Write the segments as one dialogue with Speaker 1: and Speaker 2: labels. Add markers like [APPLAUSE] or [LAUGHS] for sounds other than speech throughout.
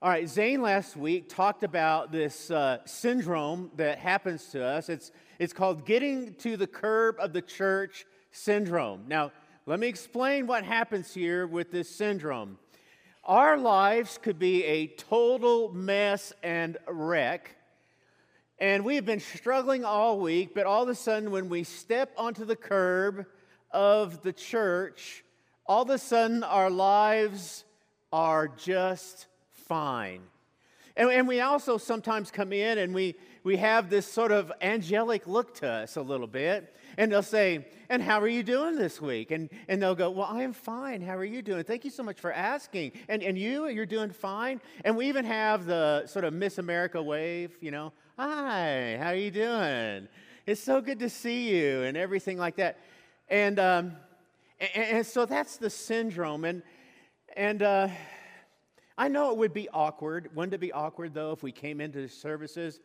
Speaker 1: All right, Zane last week talked about this uh, syndrome that happens to us. It's, it's called getting to the curb of the church syndrome. Now, let me explain what happens here with this syndrome. Our lives could be a total mess and wreck. And we have been struggling all week, but all of a sudden, when we step onto the curb of the church, all of a sudden our lives are just fine. And, and we also sometimes come in and we, we have this sort of angelic look to us a little bit. And they'll say, And how are you doing this week? And, and they'll go, Well, I am fine. How are you doing? Thank you so much for asking. And, and you, you're doing fine. And we even have the sort of Miss America wave, you know, Hi, how are you doing? It's so good to see you, and everything like that. And, um, and, and so that's the syndrome. And, and, uh, I know it would be awkward. Wouldn't it be awkward, though, if we came into the services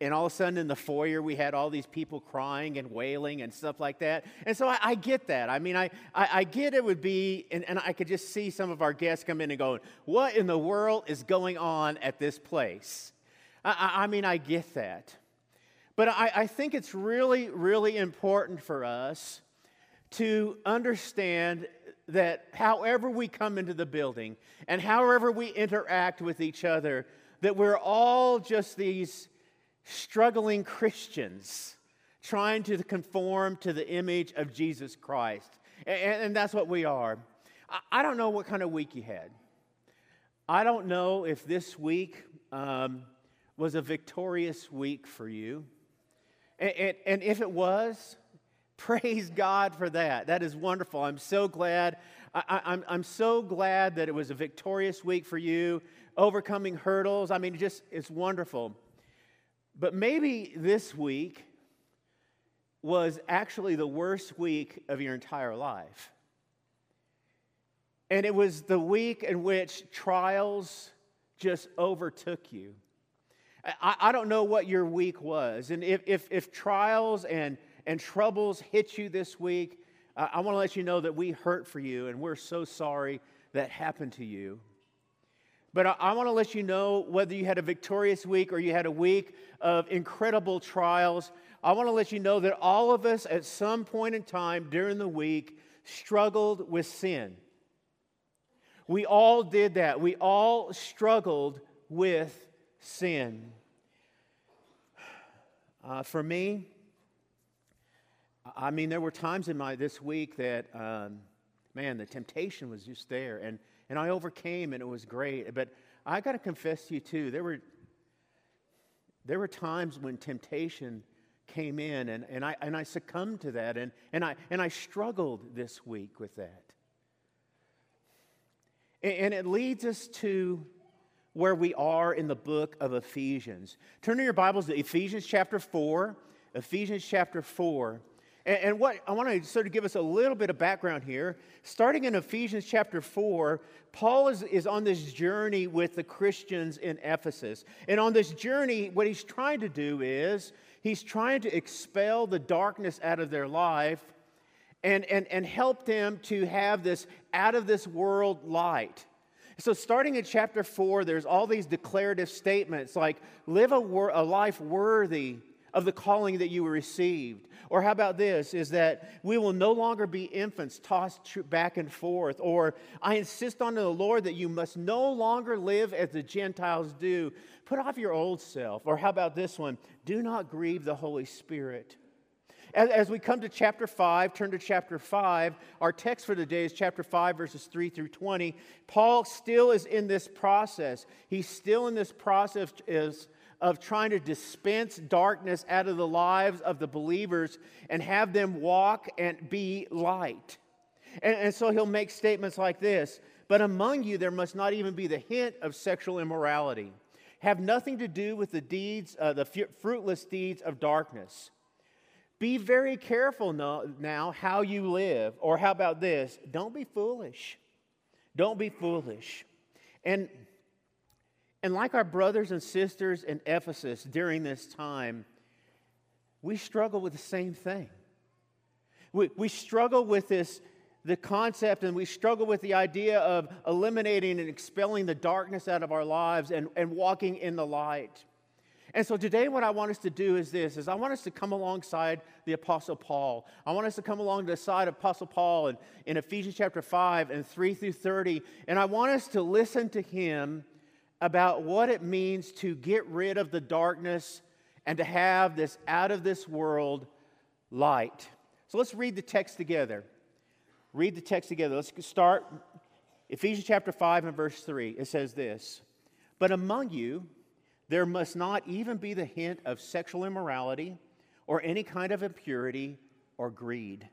Speaker 1: and all of a sudden in the foyer we had all these people crying and wailing and stuff like that? And so I, I get that. I mean, I, I, I, get it would be, and, and I could just see some of our guests come in and going, What in the world is going on at this place? I, I mean, I get that. But I, I think it's really, really important for us to understand that however we come into the building and however we interact with each other, that we're all just these struggling Christians trying to conform to the image of Jesus Christ. And, and that's what we are. I, I, don't know what kind of week you had. I don't know if this week um, was a victorious week for you. And, and, and if it was, Praise God for that. That is wonderful. I'm so glad. I, am I'm, I'm so glad that it was a victorious week for you, overcoming hurdles. I mean, just it's wonderful. But maybe this week was actually the worst week of your entire life. And it was the week in which trials just overtook you. I, I don't know what your week was. And if, if, if trials and and troubles hit you this week, I, I want to let you know that we hurt for you and we're so sorry that happened to you. But I, I want to let you know whether you had a victorious week or you had a week of incredible trials. I want to let you know that all of us at some point in time during the week struggled with sin. We all did that. We all struggled with sin. Uh, for me, I mean, there were times in my this week that, um, man, the temptation was just there, and and I overcame, and it was great. But I got to confess to you too, there were there were times when temptation came in, and, and I and I succumbed to that, and and I and I struggled this week with that. And, and it leads us to where we are in the book of Ephesians. Turn to your Bibles to Ephesians chapter 4. Ephesians chapter 4. And, and what I want to sort of give us a little bit of background here. Starting in Ephesians chapter 4, Paul is, is on this journey with the Christians in Ephesus. And on this journey, what he's trying to do is he's trying to expel the darkness out of their life and, and, and help them to have this out of this world light. So, starting in chapter 4, there's all these declarative statements like live a, wor- a life worthy of the calling that you received. Or how about this is that we will no longer be infants tossed back and forth. Or I insist on the Lord that you must no longer live as the Gentiles do. Put off your old self. Or how about this one? Do not grieve the Holy Spirit. As, we come to chapter 5, turn to chapter 5. Our text for today is chapter 5, verses 3 through 20. Paul still is in this process. He's still in this process is of trying to dispense darkness out of the lives of the believers and have them walk and be light. And, and, so he'll make statements like this But among you there must not even be the hint of sexual immorality. Have nothing to do with the deeds, uh, the fruitless deeds of darkness. Be very careful now, now how you live. Or how about this? Don't be foolish. Don't be foolish. And and like our brothers and sisters in Ephesus during this time, we struggle with the same thing. We, we struggle with this, the concept and we struggle with the idea of eliminating and expelling the darkness out of our lives and, and walking in the light. And so today what I want us to do is this is I want us to come alongside the apostle Paul. I want us to come along the side of apostle Paul in, in Ephesians chapter 5 and 3 through 30 and I want us to listen to him about what it means to get rid of the darkness and to have this out of this world light. So let's read the text together. Read the text together. Let's start Ephesians chapter 5 and verse 3. It says this But among you, there must not even be the hint of sexual immorality or any kind of impurity or greed,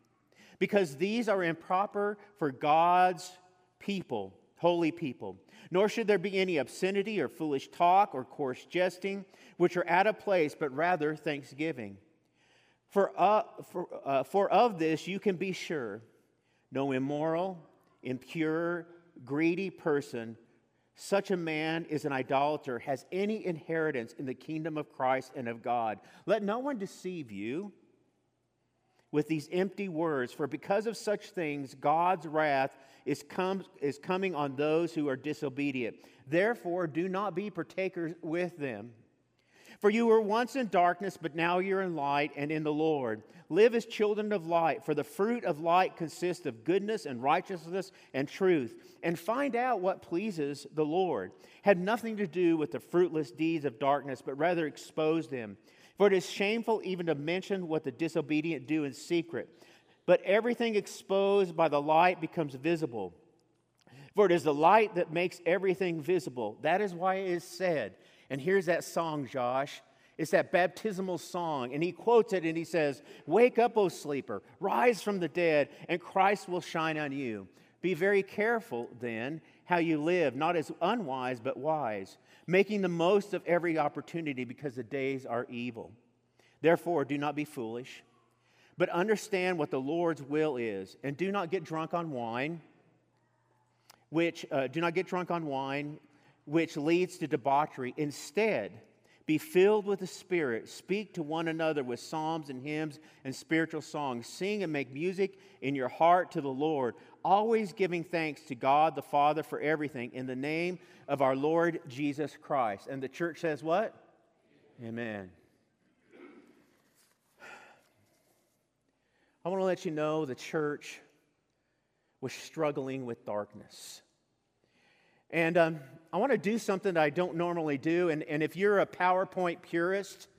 Speaker 1: because these are improper for God's people, holy people. Nor should there be any obscenity or foolish talk or coarse jesting, which are out of place, but rather thanksgiving. For, uh, for, uh, for of this you can be sure no immoral, impure, greedy person such a man is an idolater, has any inheritance in the kingdom of Christ and of God. Let no one deceive you with these empty words, for because of such things, God's wrath is, com- is coming on those who are disobedient. Therefore, do not be partakers with them. For you were once in darkness, but now you're in light and in the Lord. Live as children of light, for the fruit of light consists of goodness and righteousness and truth. And find out what pleases the Lord. Have nothing to do with the fruitless deeds of darkness, but rather expose them. For it is shameful even to mention what the disobedient do in secret. But everything exposed by the light becomes visible. For it is the light that makes everything visible. That is why it is said, and here's that song, Josh. It's that baptismal song. And he quotes it and he says, Wake up, O sleeper, rise from the dead, and Christ will shine on you. Be very careful then how you live, not as unwise, but wise, making the most of every opportunity because the days are evil. Therefore, do not be foolish, but understand what the Lord's will is, and do not get drunk on wine, which, uh, do not get drunk on wine, which leads to debauchery. Instead, be filled with the Spirit. Speak to one another with psalms and hymns and spiritual songs. Sing and make music in your heart to the Lord, always giving thanks to God the Father for everything in the name of our Lord Jesus Christ. And the church says, What? Amen. I want to let you know the church was struggling with darkness. And um, I want to do something that I don't normally do. And, and if you're a PowerPoint purist,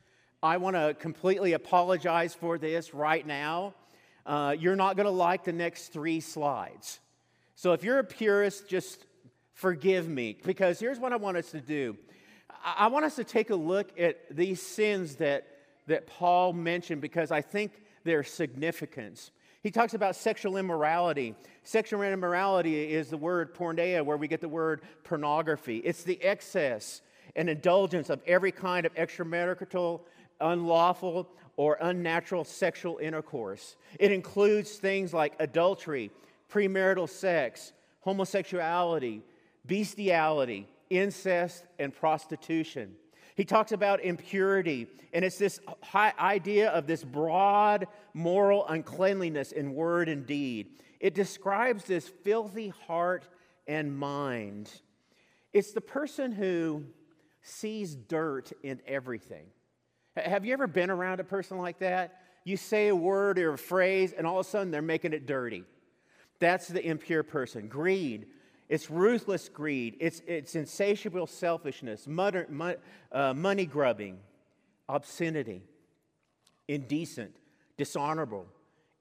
Speaker 1: I want to completely apologize for this right now. Uh, you're not going to like the next three slides. So if you're a purist, just forgive me, because here's what I want us to do I, I want us to take a look at these sins that, that Paul mentioned, because I think their significance. He talks about sexual immorality. Sexual immorality is the word porneia, where we get the word pornography. It's the excess and indulgence of every kind of extramarital, unlawful, or unnatural sexual intercourse. It includes things like adultery, premarital sex, homosexuality, bestiality, incest, and prostitution. He talks about impurity, and it's this idea of this broad moral uncleanliness in word and deed. It describes this filthy heart and mind. It's the person who sees dirt in everything. Have you ever been around a person like that? You say a word or a phrase, and all of a sudden they're making it dirty. That's the impure person. Greed, it's ruthless greed. It's, it's insatiable selfishness, mutter, uh, money grubbing, obscenity, indecent, dishonorable,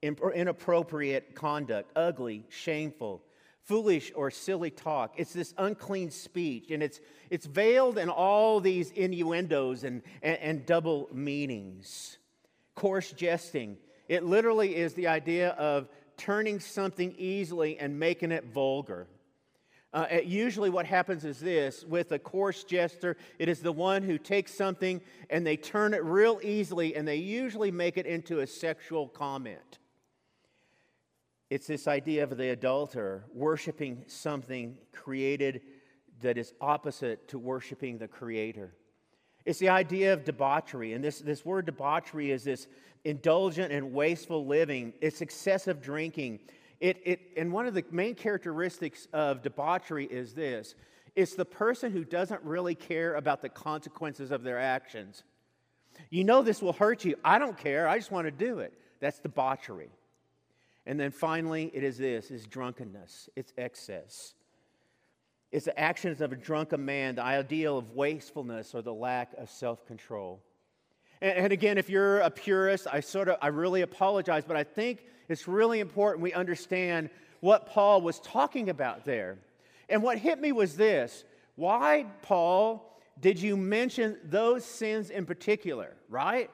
Speaker 1: inappropriate conduct, ugly, shameful, foolish or silly talk. It's this unclean speech, and it's, it's veiled in all these innuendos and, and, and double meanings. Coarse jesting. It literally is the idea of turning something easily and making it vulgar. Uh, usually, what happens is this with a coarse jester, it is the one who takes something and they turn it real easily and they usually make it into a sexual comment. It's this idea of the adulterer worshiping something created that is opposite to worshiping the Creator. It's the idea of debauchery. And this, this word debauchery is this indulgent and wasteful living, it's excessive drinking, It, it, and one of the main characteristics of debauchery is this it's the person who doesn't really care about the consequences of their actions. You know this will hurt you. I don't care. I just want to do it. That's debauchery. And then finally, it is this is drunkenness. It's excess. It's the actions of a drunken man, the ideal of wastefulness or the lack of self-control. And, and again, if you're a purist, I sort of I really apologize, but I think it's really important we understand what Paul was talking about there. And what hit me was this why, Paul, did you mention those sins in particular, right?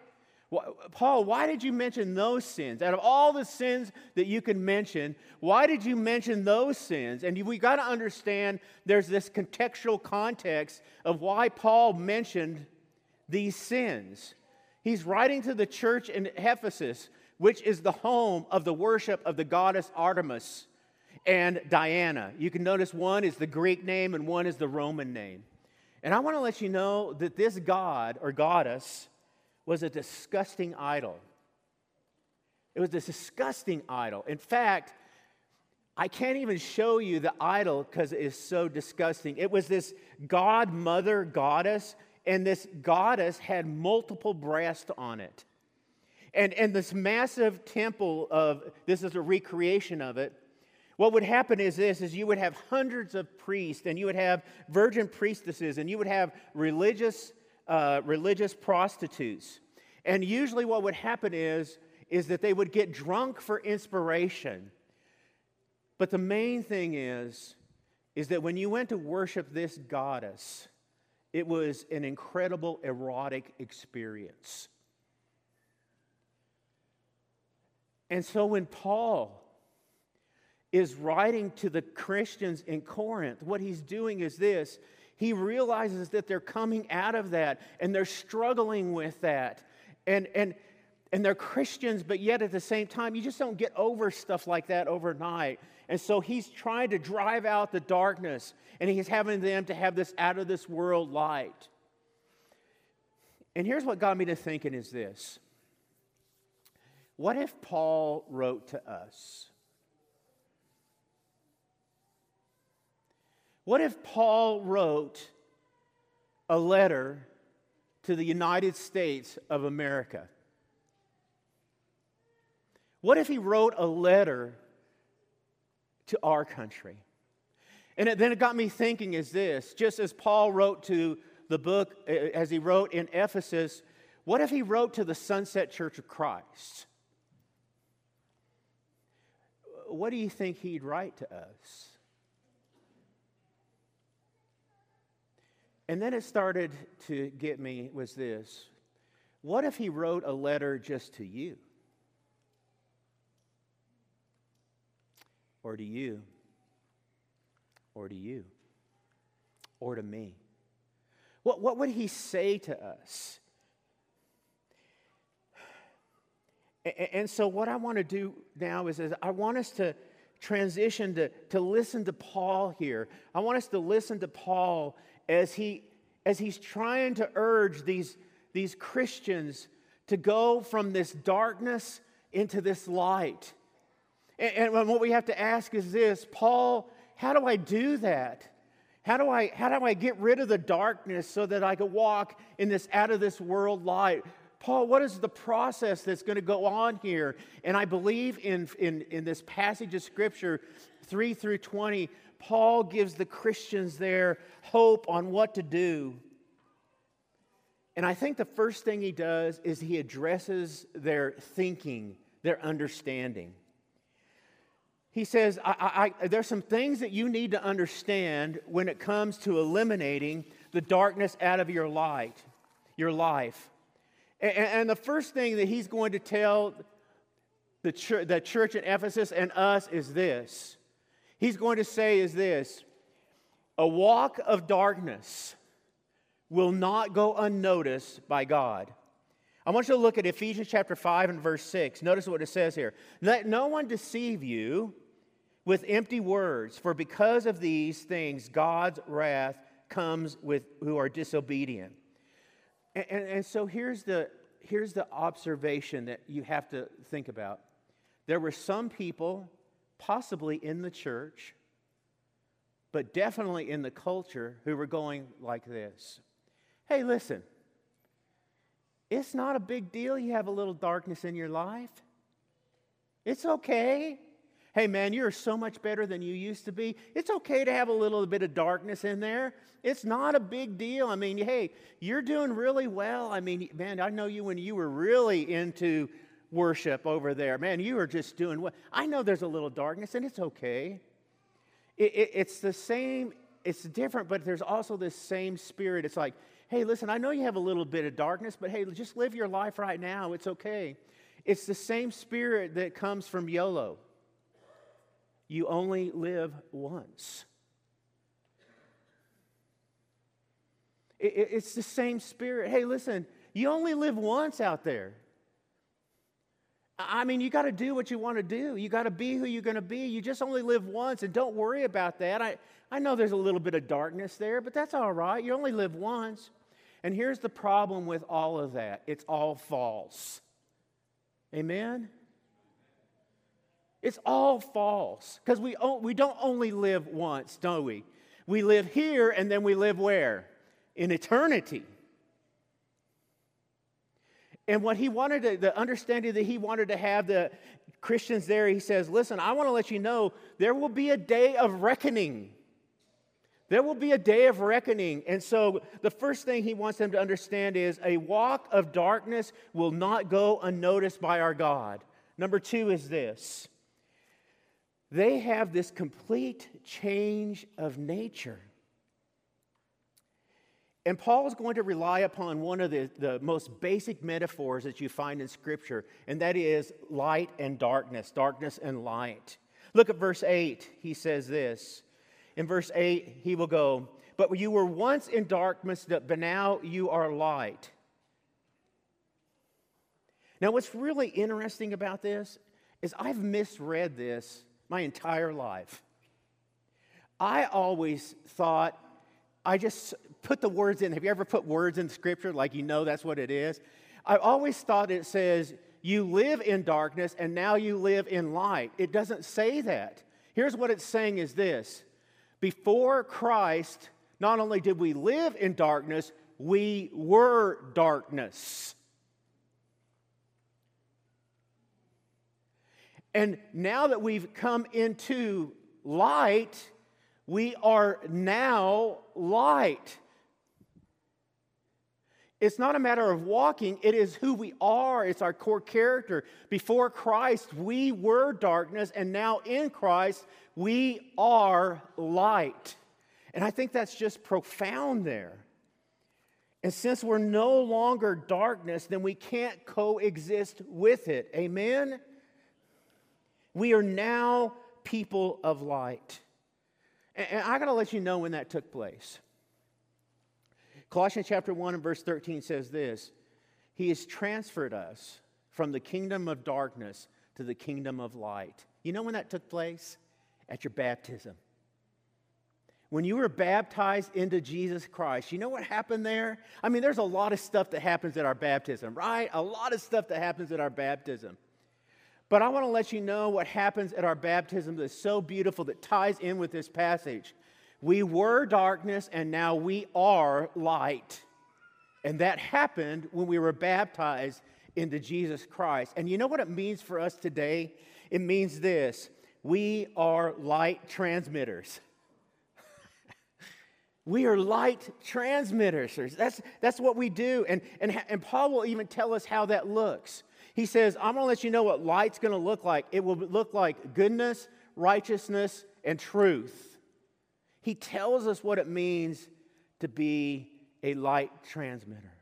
Speaker 1: Well, Paul, why did you mention those sins? Out of all the sins that you can mention, why did you mention those sins? And we got to understand there's this contextual context of why Paul mentioned these sins. He's writing to the church in Ephesus, which is the home of the worship of the goddess Artemis and Diana. You can notice one is the Greek name and one is the Roman name. And I want to let you know that this god or goddess was a disgusting idol. It was a disgusting idol. In fact, I can't even show you the idol because it is so disgusting. It was this god mother goddess, and this goddess had multiple breasts on it. And, and this massive temple of this is a recreation of it. What would happen is this is you would have hundreds of priests and you would have virgin priestesses and you would have religious uh, religious prostitutes. And usually what would happen is is that they would get drunk for inspiration. But the main thing is is that when you went to worship this goddess it was an incredible erotic experience and so when paul is writing to the Christians in Corinth, what he's doing is this he realizes that they're coming out of that and they're struggling with that. And, and, and they're Christians, but yet at the same time, you just don't get over stuff like that overnight. And so he's trying to drive out the darkness and he's having them to have this out of this world light. And here's what got me to thinking is this What if Paul wrote to us? What if Paul wrote a letter to the United States of America? What if he wrote a letter to our country? And it, then it got me thinking is this just as Paul wrote to the book, as he wrote in Ephesus, what if he wrote to the Sunset Church of Christ? What do you think he'd write to us? And then it started to get me was this what if he wrote a letter just to you? Or to you? Or to you? Or to me? What, what would he say to us? And so, what I want to do now is, is I want us to transition to, to listen to Paul here. I want us to listen to Paul as, he, as he's trying to urge these, these Christians to go from this darkness into this light. And, and what we have to ask is this Paul, how do I do that? How do, I, how do I get rid of the darkness so that I can walk in this out of this world light? Paul, what is the process that's going to go on here? And I believe in, in, in this passage of Scripture, 3 through 20, Paul gives the Christians there hope on what to do. And I think the first thing he does is he addresses their thinking, their understanding. He says, I, I, There's some things that you need to understand when it comes to eliminating the darkness out of your light, your life. And, and the first thing that he's going to tell the church, the church at Ephesus and us is this he's going to say is this a walk of darkness will not go unnoticed by God. I want you to look at Ephesians chapter 5 and verse 6. Notice what it says here. Let no one deceive you with empty words, for because of these things, God's wrath comes with who are disobedient. And, and, and so here's the, here's the observation that you have to think about. There were some people possibly in the church, but definitely in the culture, who were going like this Hey, listen, it's not a big deal you have a little darkness in your life. It's okay. Hey, man, you're so much better than you used to be. It's okay to have a little bit of darkness in there. It's not a big deal. I mean, hey, you're doing really well. I mean, man, I know you when you were really into worship over there. Man, you are just doing well. I know there's a little darkness, and it's okay. It, it, it's the same, it's different, but there's also this same spirit. It's like, hey, listen, I know you have a little bit of darkness, but hey, just live your life right now. It's okay. It's the same spirit that comes from YOLO. You only live once. It, it, it's the same spirit. Hey, listen, you only live once out there. I mean, you got to do what you want to do. You got to be who you're going to be. You just only live once, and don't worry about that. I, I know there's a little bit of darkness there, but that's all right. You only live once. And here's the problem with all of that it's all false. Amen? It's all false because we, we don't only live once, don't we? We live here and then we live where? In eternity. And what he wanted, to, the understanding that he wanted to have the Christians there, he says, Listen, I want to let you know there will be a day of reckoning. There will be a day of reckoning. And so, the first thing he wants them to understand is a walk of darkness will not go unnoticed by our God. Number two is this they have this complete change of nature. And Paul is going to rely upon one of the, the most basic metaphors that you find in Scripture, and that is light and darkness, darkness and light. Look at verse 8. He says this. In verse 8, he will go, But you were once in darkness, but now you are light. Now, what's really interesting about this is I've misread this my entire life. I always thought I just put the words in. Have you ever put words in scripture like you know that's what it is? I always thought it says, you live in darkness and now you live in light. It doesn't say that. Here's what it's saying is this Before Christ, not only did we live in darkness, we were darkness. And now that we've come into light, we are now light. It's not a matter of walking, it is who we are. It's our core character. Before Christ, we were darkness, and now in Christ, we are light. And I think that's just profound there. And since we're no longer darkness, then we can't coexist with it. Amen? We are now people of light. And I got to let you know when that took place. Colossians chapter 1 and verse 13 says this He has transferred us from the kingdom of darkness to the kingdom of light. You know when that took place? At your baptism. When you were baptized into Jesus Christ, you know what happened there? I mean, there's a lot of stuff that happens at our baptism, right? A lot of stuff that happens at our baptism. But I want to let you know what happens at our baptism that's so beautiful that ties in with this passage. We were darkness and now we are light. And that happened when we were baptized into Jesus Christ. And you know what it means for us today? It means this we are light transmitters. [LAUGHS] we are light transmitters. That's, that's what we do. And, and, and Paul will even tell us how that looks. He says, I'm going to let you know what light's going to look like. It will look like goodness, righteousness, and truth. He tells us what it means to be a light transmitter.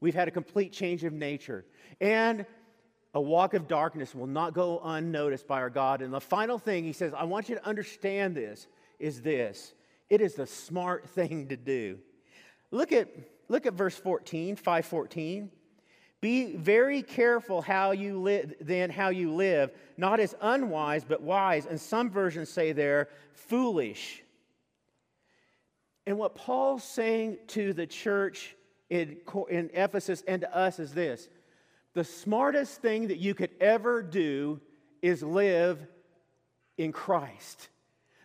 Speaker 1: We've had a complete change of nature. And a walk of darkness will not go unnoticed by our God. And the final thing he says, I want you to understand this, is this. It is the smart [LAUGHS] thing to do. Look at, look at verse 14, 514. Be very careful how you live, then how you live, not as unwise, but wise. And some versions say they're foolish. And what Paul's saying to the church in, in Ephesus and to us is this the smartest thing that you could ever do is live in Christ.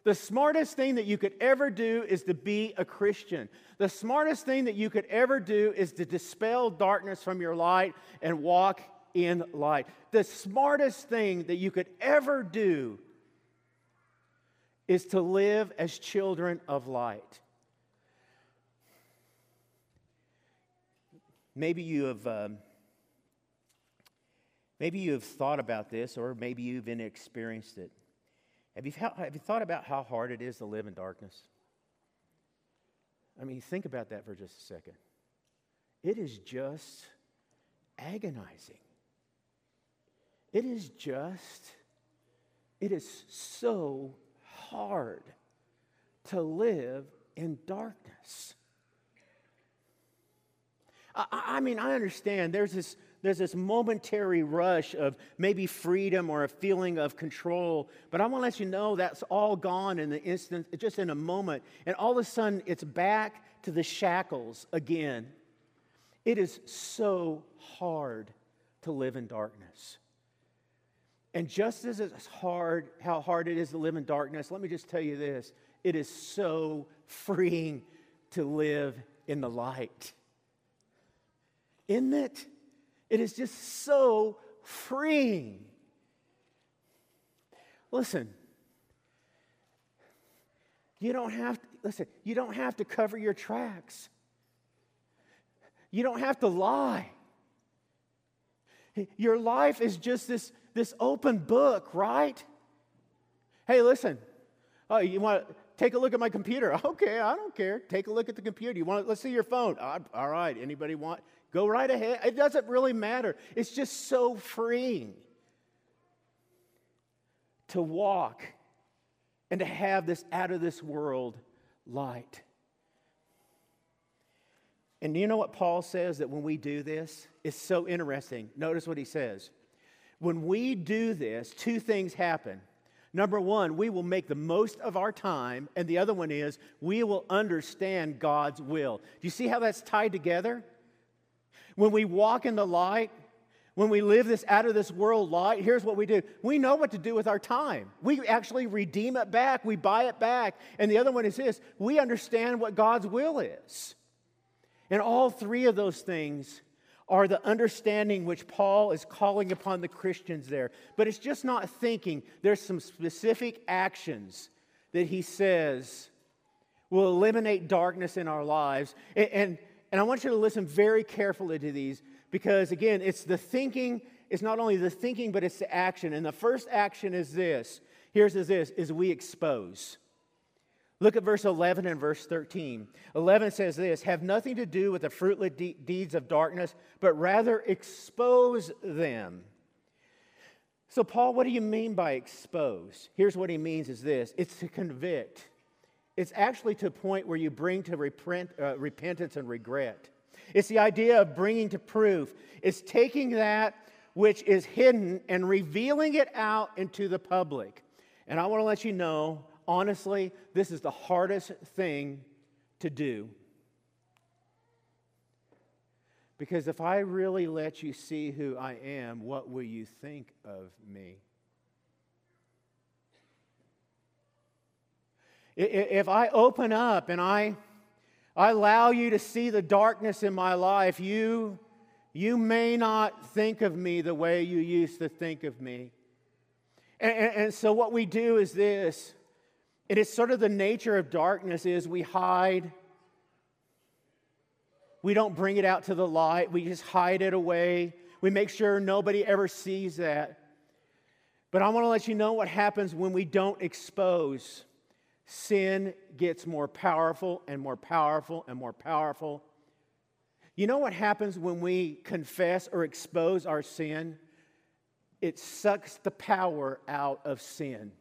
Speaker 1: The smartest thing that you could ever do is to be a Christian. The smartest thing that you could ever do is to dispel darkness from your light and walk in light. The smartest thing that you could ever do is to live as children of light. Maybe you have. Um, maybe you have thought about this, or maybe you've even experienced it. Have you, have you thought about how hard it is to live in darkness? I mean, think about that for just a second. It is just agonizing. It is just, it is so hard to live in darkness. I, I mean, I understand there's this there's this momentary rush of maybe freedom or a feeling of control. But I want to let you know that's all gone in the instant, just in a moment. And all of a sudden, it's back to the shackles again. It is so hard to live in darkness. And just as it's hard, how hard it is to live in darkness, let me just tell you this it is so freeing to live in the light. Isn't it? It is just so freeing. Listen, you don't have to, listen, you don't have to cover your tracks. You don't have to lie. Your life is just this, this open book, right? Hey, listen. Oh, you want to take a look at my computer? [LAUGHS] Okay, I don't care. Take a look at the computer. You want? To, let's see your phone. Uh, all right. Anybody want? Go right ahead. It doesn't really matter. It's just so freeing to walk and to have this out of this world light. And you know what Paul says that when we do this? It's so interesting. Notice what he says. When we do this, two things happen. Number one, we will make the most of our time, and the other one is we will understand God's will. Do you see how that's tied together? When we walk in the light, when we live this out of this world light, here's what we do. We know what to do with our time. We actually redeem it back, we buy it back. And the other one is this we understand what God's will is. And all three of those things are the understanding which Paul is calling upon the Christians there. But it's just not thinking, there's some specific actions that he says will eliminate darkness in our lives. And, and and I want you to listen very carefully to these because, again, it's the thinking, it's not only the thinking, but it's the action. And the first action is this here's is this is we expose. Look at verse 11 and verse 13. 11 says this Have nothing to do with the fruitless de- deeds of darkness, but rather expose them. So, Paul, what do you mean by expose? Here's what he means is this it's to convict. It's actually to a point where you bring to repent, uh, repentance and regret. It's the idea of bringing to proof. It's taking that which is hidden and revealing it out into the public. And I want to let you know, honestly, this is the hardest thing to do. Because if I really let you see who I am, what will you think of me? If I open up and I, I allow you to see the darkness in my life, you, you may not think of me the way you used to think of me. And, and, and so what we do is this. It is sort of the nature of darkness is we hide. We don't bring it out to the light. We just hide it away. We make sure nobody ever sees that. But I want to let you know what happens when we don't expose sin gets more powerful and more powerful and more powerful. You know what happens when we confess or expose our sin? It sucks the power out of sin.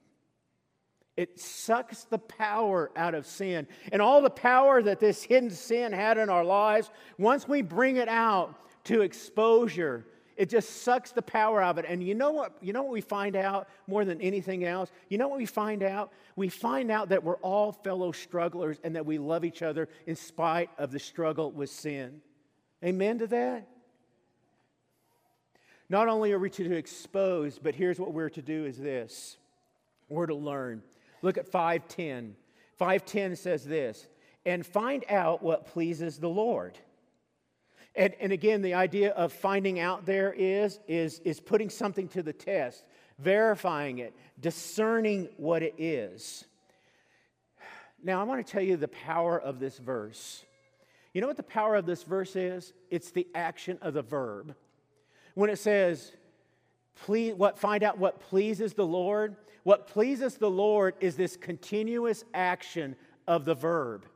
Speaker 1: It sucks the power out of sin. And all the power that this hidden sin had in our lives, once we bring it out to exposure, it just sucks the power of it. And you know what? You know what we find out more than anything else? You know what we find out? We find out that we're all fellow strugglers and that we love each other in spite of the struggle with sin. Amen to that? Not only are we to expose, but here's what we're to do is this. We're to learn. Look at 510. 510 says this, and find out what pleases the Lord. And, and again, the idea of finding out there is, is, is putting something to the test, verifying it, discerning what it is. Now, I want to tell you the power of this verse. You know what the power of this verse is? It's the action of the verb. When it says, please, what, find out what pleases the Lord, what pleases the Lord is this continuous action of the verb.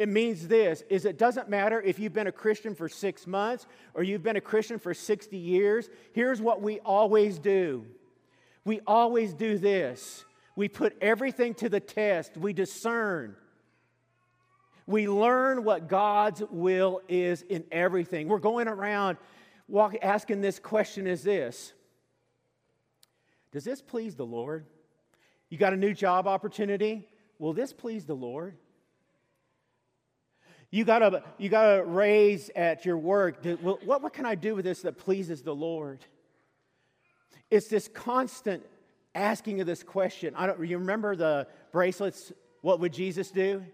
Speaker 1: It means this is it doesn't matter if you've been a Christian for 6 months or you've been a Christian for 60 years. Here's what we always do. We always do this. We put everything to the test. We discern. We learn what God's will is in everything. We're going around walk, asking this question is this Does this please the Lord? You got a new job opportunity? Will this please the Lord? You gotta, you got a raise at your work. What, what can I do with this that pleases the Lord? It's this constant asking of this question. I don't, you remember the bracelets, What Would Jesus Do?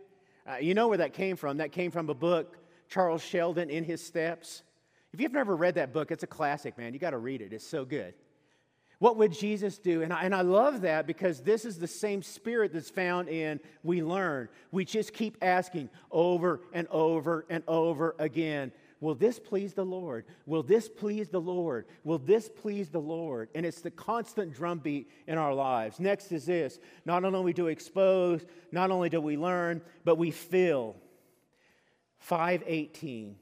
Speaker 1: Uh, you know where that came from. That came from a book, Charles Sheldon, In His Steps. If you've never read that book, it's a classic, man. You got to read it, it's so good. What would Jesus do? And I, and I love that because this is the same spirit that's found in we learn. We just keep asking over and over and over again Will this please the Lord? Will this please the Lord? Will this please the Lord? And it's the constant drumbeat in our lives. Next is this not only do we expose, not only do we learn, but we fill. 518.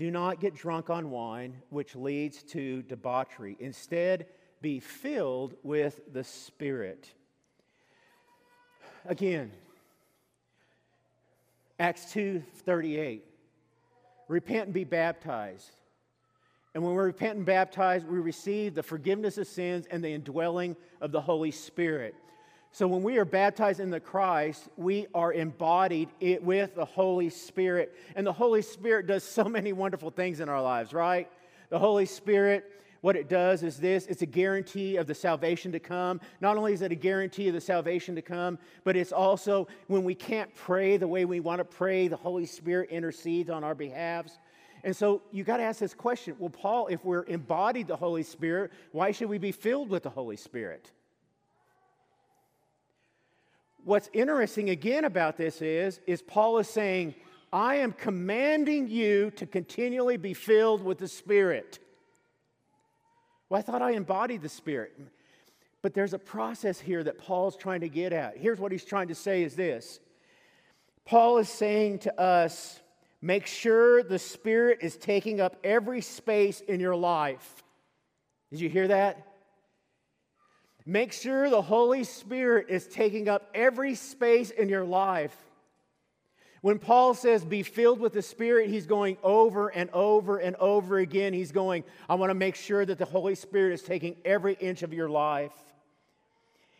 Speaker 1: Do not get drunk on wine, which leads to debauchery. Instead, be filled with the Spirit. Again, Acts 2 38. Repent and be baptized. And when we repent and baptize, we receive the forgiveness of sins and the indwelling of the Holy Spirit. So when we are baptized in the Christ, we are embodied with the Holy Spirit. And the Holy Spirit does so [LAUGHS] many wonderful things in our lives, right? The Holy Spirit, what it does is this it's a guarantee of the salvation to come. Not only is it a guarantee of the salvation to come, but it's also when we can't pray the way we want to pray, the Holy Spirit intercedes on our behalves. And so you got to ask this question well, Paul, if we're embodied the Holy Spirit, why should we be filled with the Holy Spirit? What's interesting again about this is, is Paul is saying, I am commanding you to continually be filled with the Spirit. Well, I thought I embodied the Spirit. But there's a process here that Paul's trying to get at. Here's what he's trying to say is this. Paul is saying to us, make sure the Spirit is taking up every space in your life. Did you hear that? Make sure the Holy Spirit is taking up every space in your life. When Paul says be filled with the Spirit, he's going over and over and over again. He's going, I want to make sure that the Holy Spirit is taking every inch of your life.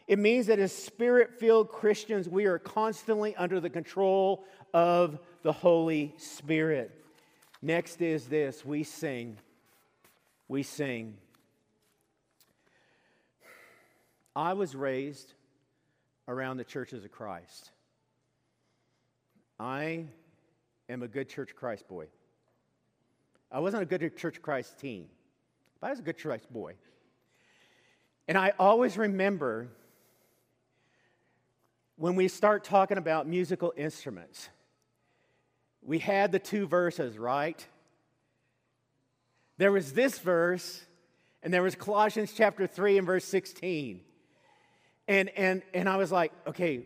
Speaker 1: It means that as spirit filled Christians, we are constantly under the control of the Holy Spirit. Next is this we sing. We sing. I was raised around the churches of Christ. I am a good Church Christ boy. I wasn't a good Church Christ teen, but I was a good Church boy. And I always remember when we start talking about musical instruments, we had the two verses, right? There was this verse, and there was Colossians chapter 3 and verse 16. And, and, and I was like, okay,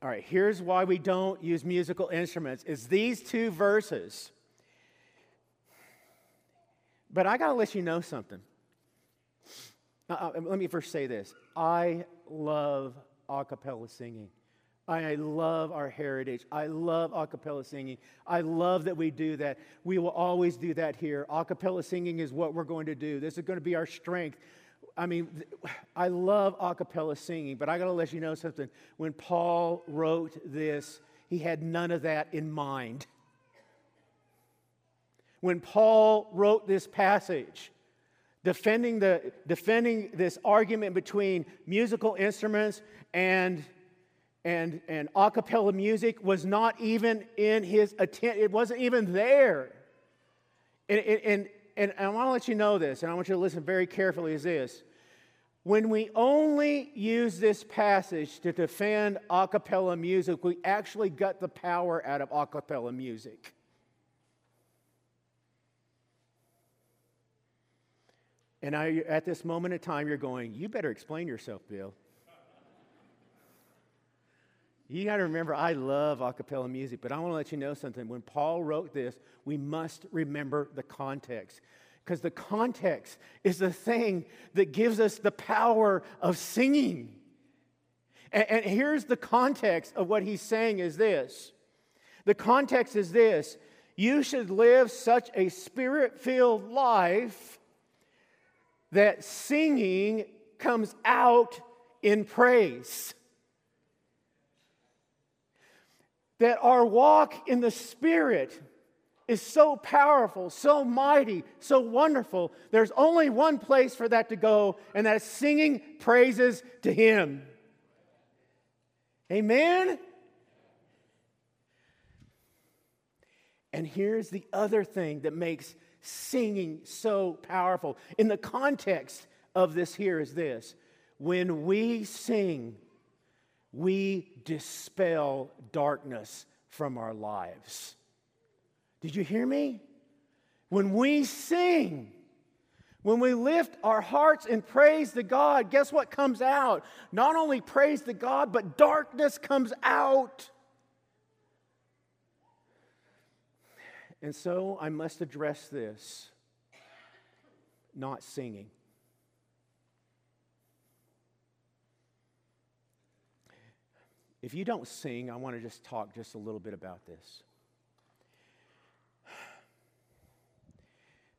Speaker 1: all right, here's why we don't use musical instruments is these two verses. But I got to let you know something. Uh, uh, let me first say this. I love a cappella singing. I love our heritage. I love a cappella singing. I love that we do that. We will always do that here. A cappella singing is what we're going to do. This is going to be our strength. I mean, I love a cappella singing, but I got to let you know something. When Paul wrote this, he had none of that in mind. When Paul wrote this passage, defending, the, defending this argument between musical instruments and, and, and a cappella music was not even in his attempt, it wasn't even there. And, and, and, and I want to let you know this, and I want you to listen very carefully is this. When we only use this passage to defend a cappella music, we actually got the power out of a cappella music. And I, at this moment in time, you're going, You better explain yourself, Bill. You got to remember, I love a cappella music, but I want to let you know something. When Paul wrote this, we must remember the context. Because the context is the thing that gives us the power of singing. And, and here's the context of what he's saying is this. The context is this. You should live such a spirit filled life that singing comes out in praise. That our walk in the Spirit is so powerful, so mighty, so wonderful. There's only one place for that to go, and that's singing praises to Him. Amen? And here's the other thing that makes singing so powerful. In the context of this here is this when we sing, we dispel darkness from our lives. Did you hear me? When we sing, when we lift our hearts in praise to God, guess what comes out? Not only praise to God, but darkness comes out. And so I must address this not singing. If you don't sing, I want to just talk just a little bit about this.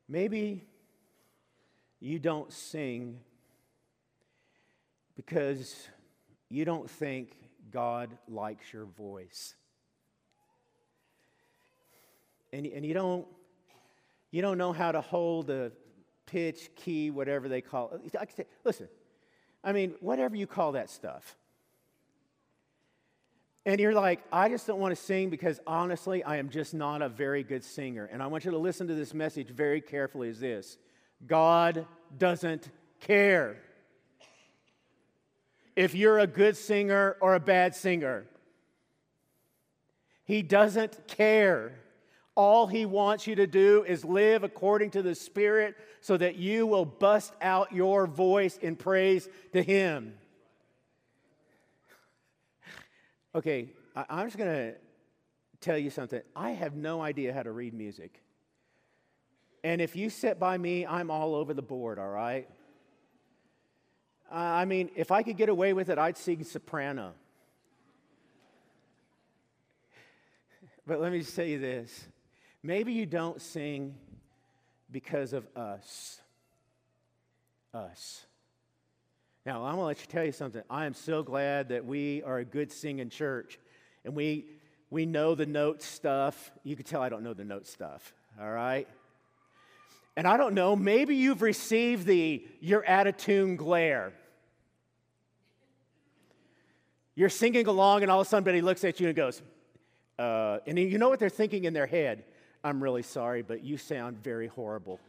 Speaker 1: Maybe you don't sing because you don't think God likes your voice and, and you don't you don't know how to hold the pitch, key, whatever they call it. Listen, I mean, whatever you call that stuff. And you're like, I just don't want to sing because honestly, I am just not a very good singer. And I want you to listen to this message very carefully is this God doesn't care if you're a good singer or a bad singer. He doesn't care. All he wants you to do is live according to the Spirit so that you will bust out your voice in praise to him. Okay, I'm just going to tell you something. I have no idea how to read music. And if you sit by me, I'm all over the board, all right? Uh, I mean, if I could get away with it, I'd sing soprano. But let me just tell you this Maybe you don't sing because of us. Us. Now, I'm going to let you tell you something. I am so glad that we are a good singing church and we, we know the note stuff. You can tell I don't know the note stuff, all right? And I don't know, maybe you've received the of tune glare. You're singing along, and all of a sudden somebody looks at you and goes, uh, and you know what they're thinking in their head? I'm really sorry, but you sound very horrible.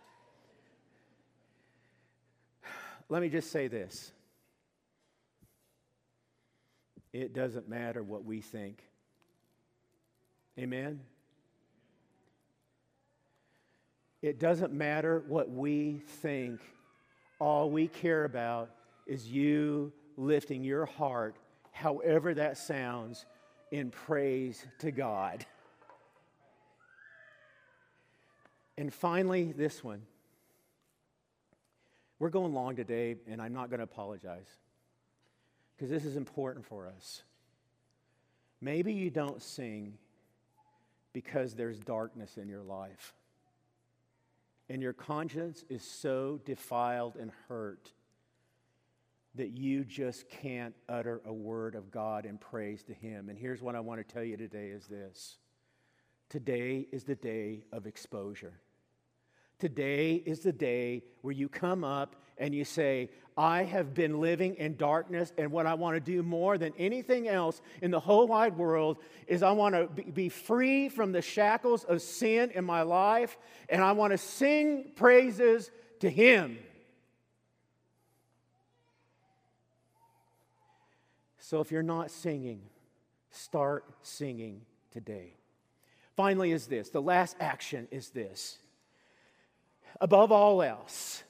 Speaker 1: Let me just say this it doesn't matter what we think. Amen? It doesn't matter what we think. All we care about is you lifting your heart, however that sounds, in praise to God. And finally, this one. We're going long today, and I'm not going to apologize because this is important for us. Maybe you don't sing because there's darkness in your life, and your conscience is so defiled and hurt that you just can't utter a word of God and praise to Him. And here's what I want to tell you today is this Today is the day of exposure. Today is the day where you come up and you say, I have been living in darkness, and what I want to do more than anything else in the whole wide world is I want to be free from the shackles of sin in my life, and I want to sing praises to Him. So if you're not singing, start singing today. Finally, is this the last action is this. Above all else,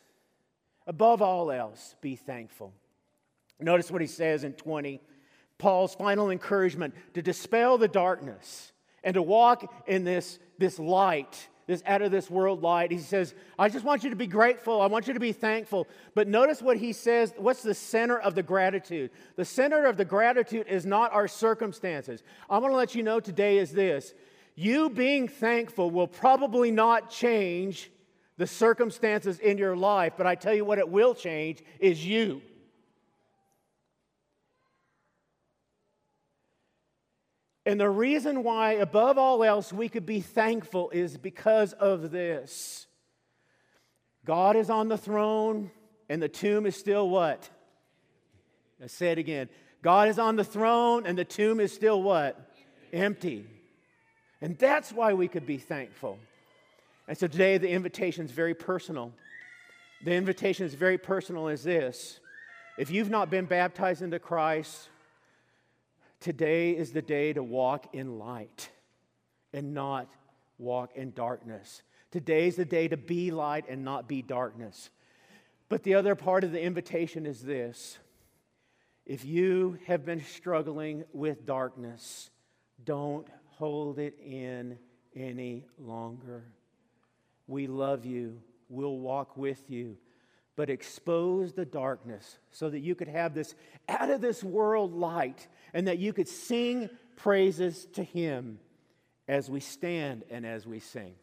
Speaker 1: Above all else, be thankful. Notice what he says in 20. Paul's final encouragement to dispel the darkness and to walk in this, this light, this out of this world light. He says, I just want you to be grateful. I want you to be thankful. But notice what he says. What's the center of the gratitude? The center of the gratitude is not our circumstances. I want to let you know today is this you being thankful will probably not change the circumstances in your life, but I tell you what, it will change is you. And the reason why, above all else, we could be thankful is because of this God is on the throne, and the tomb is still what? I say it again. God is on the throne, and the tomb is still what? Empty. And that's why we could be thankful. And so today the invitation is very personal. The invitation is very personal as this. If you've not been baptized into Christ, today is the day to walk in light and not walk in darkness. Today is the day to be light and not be darkness. But the other part of the invitation is this if you have been struggling with darkness, don't hold it in any longer. We love you. We'll walk with you. But expose the darkness so that you could have this out of this world light and that you could sing praises to Him as we stand and as we sing.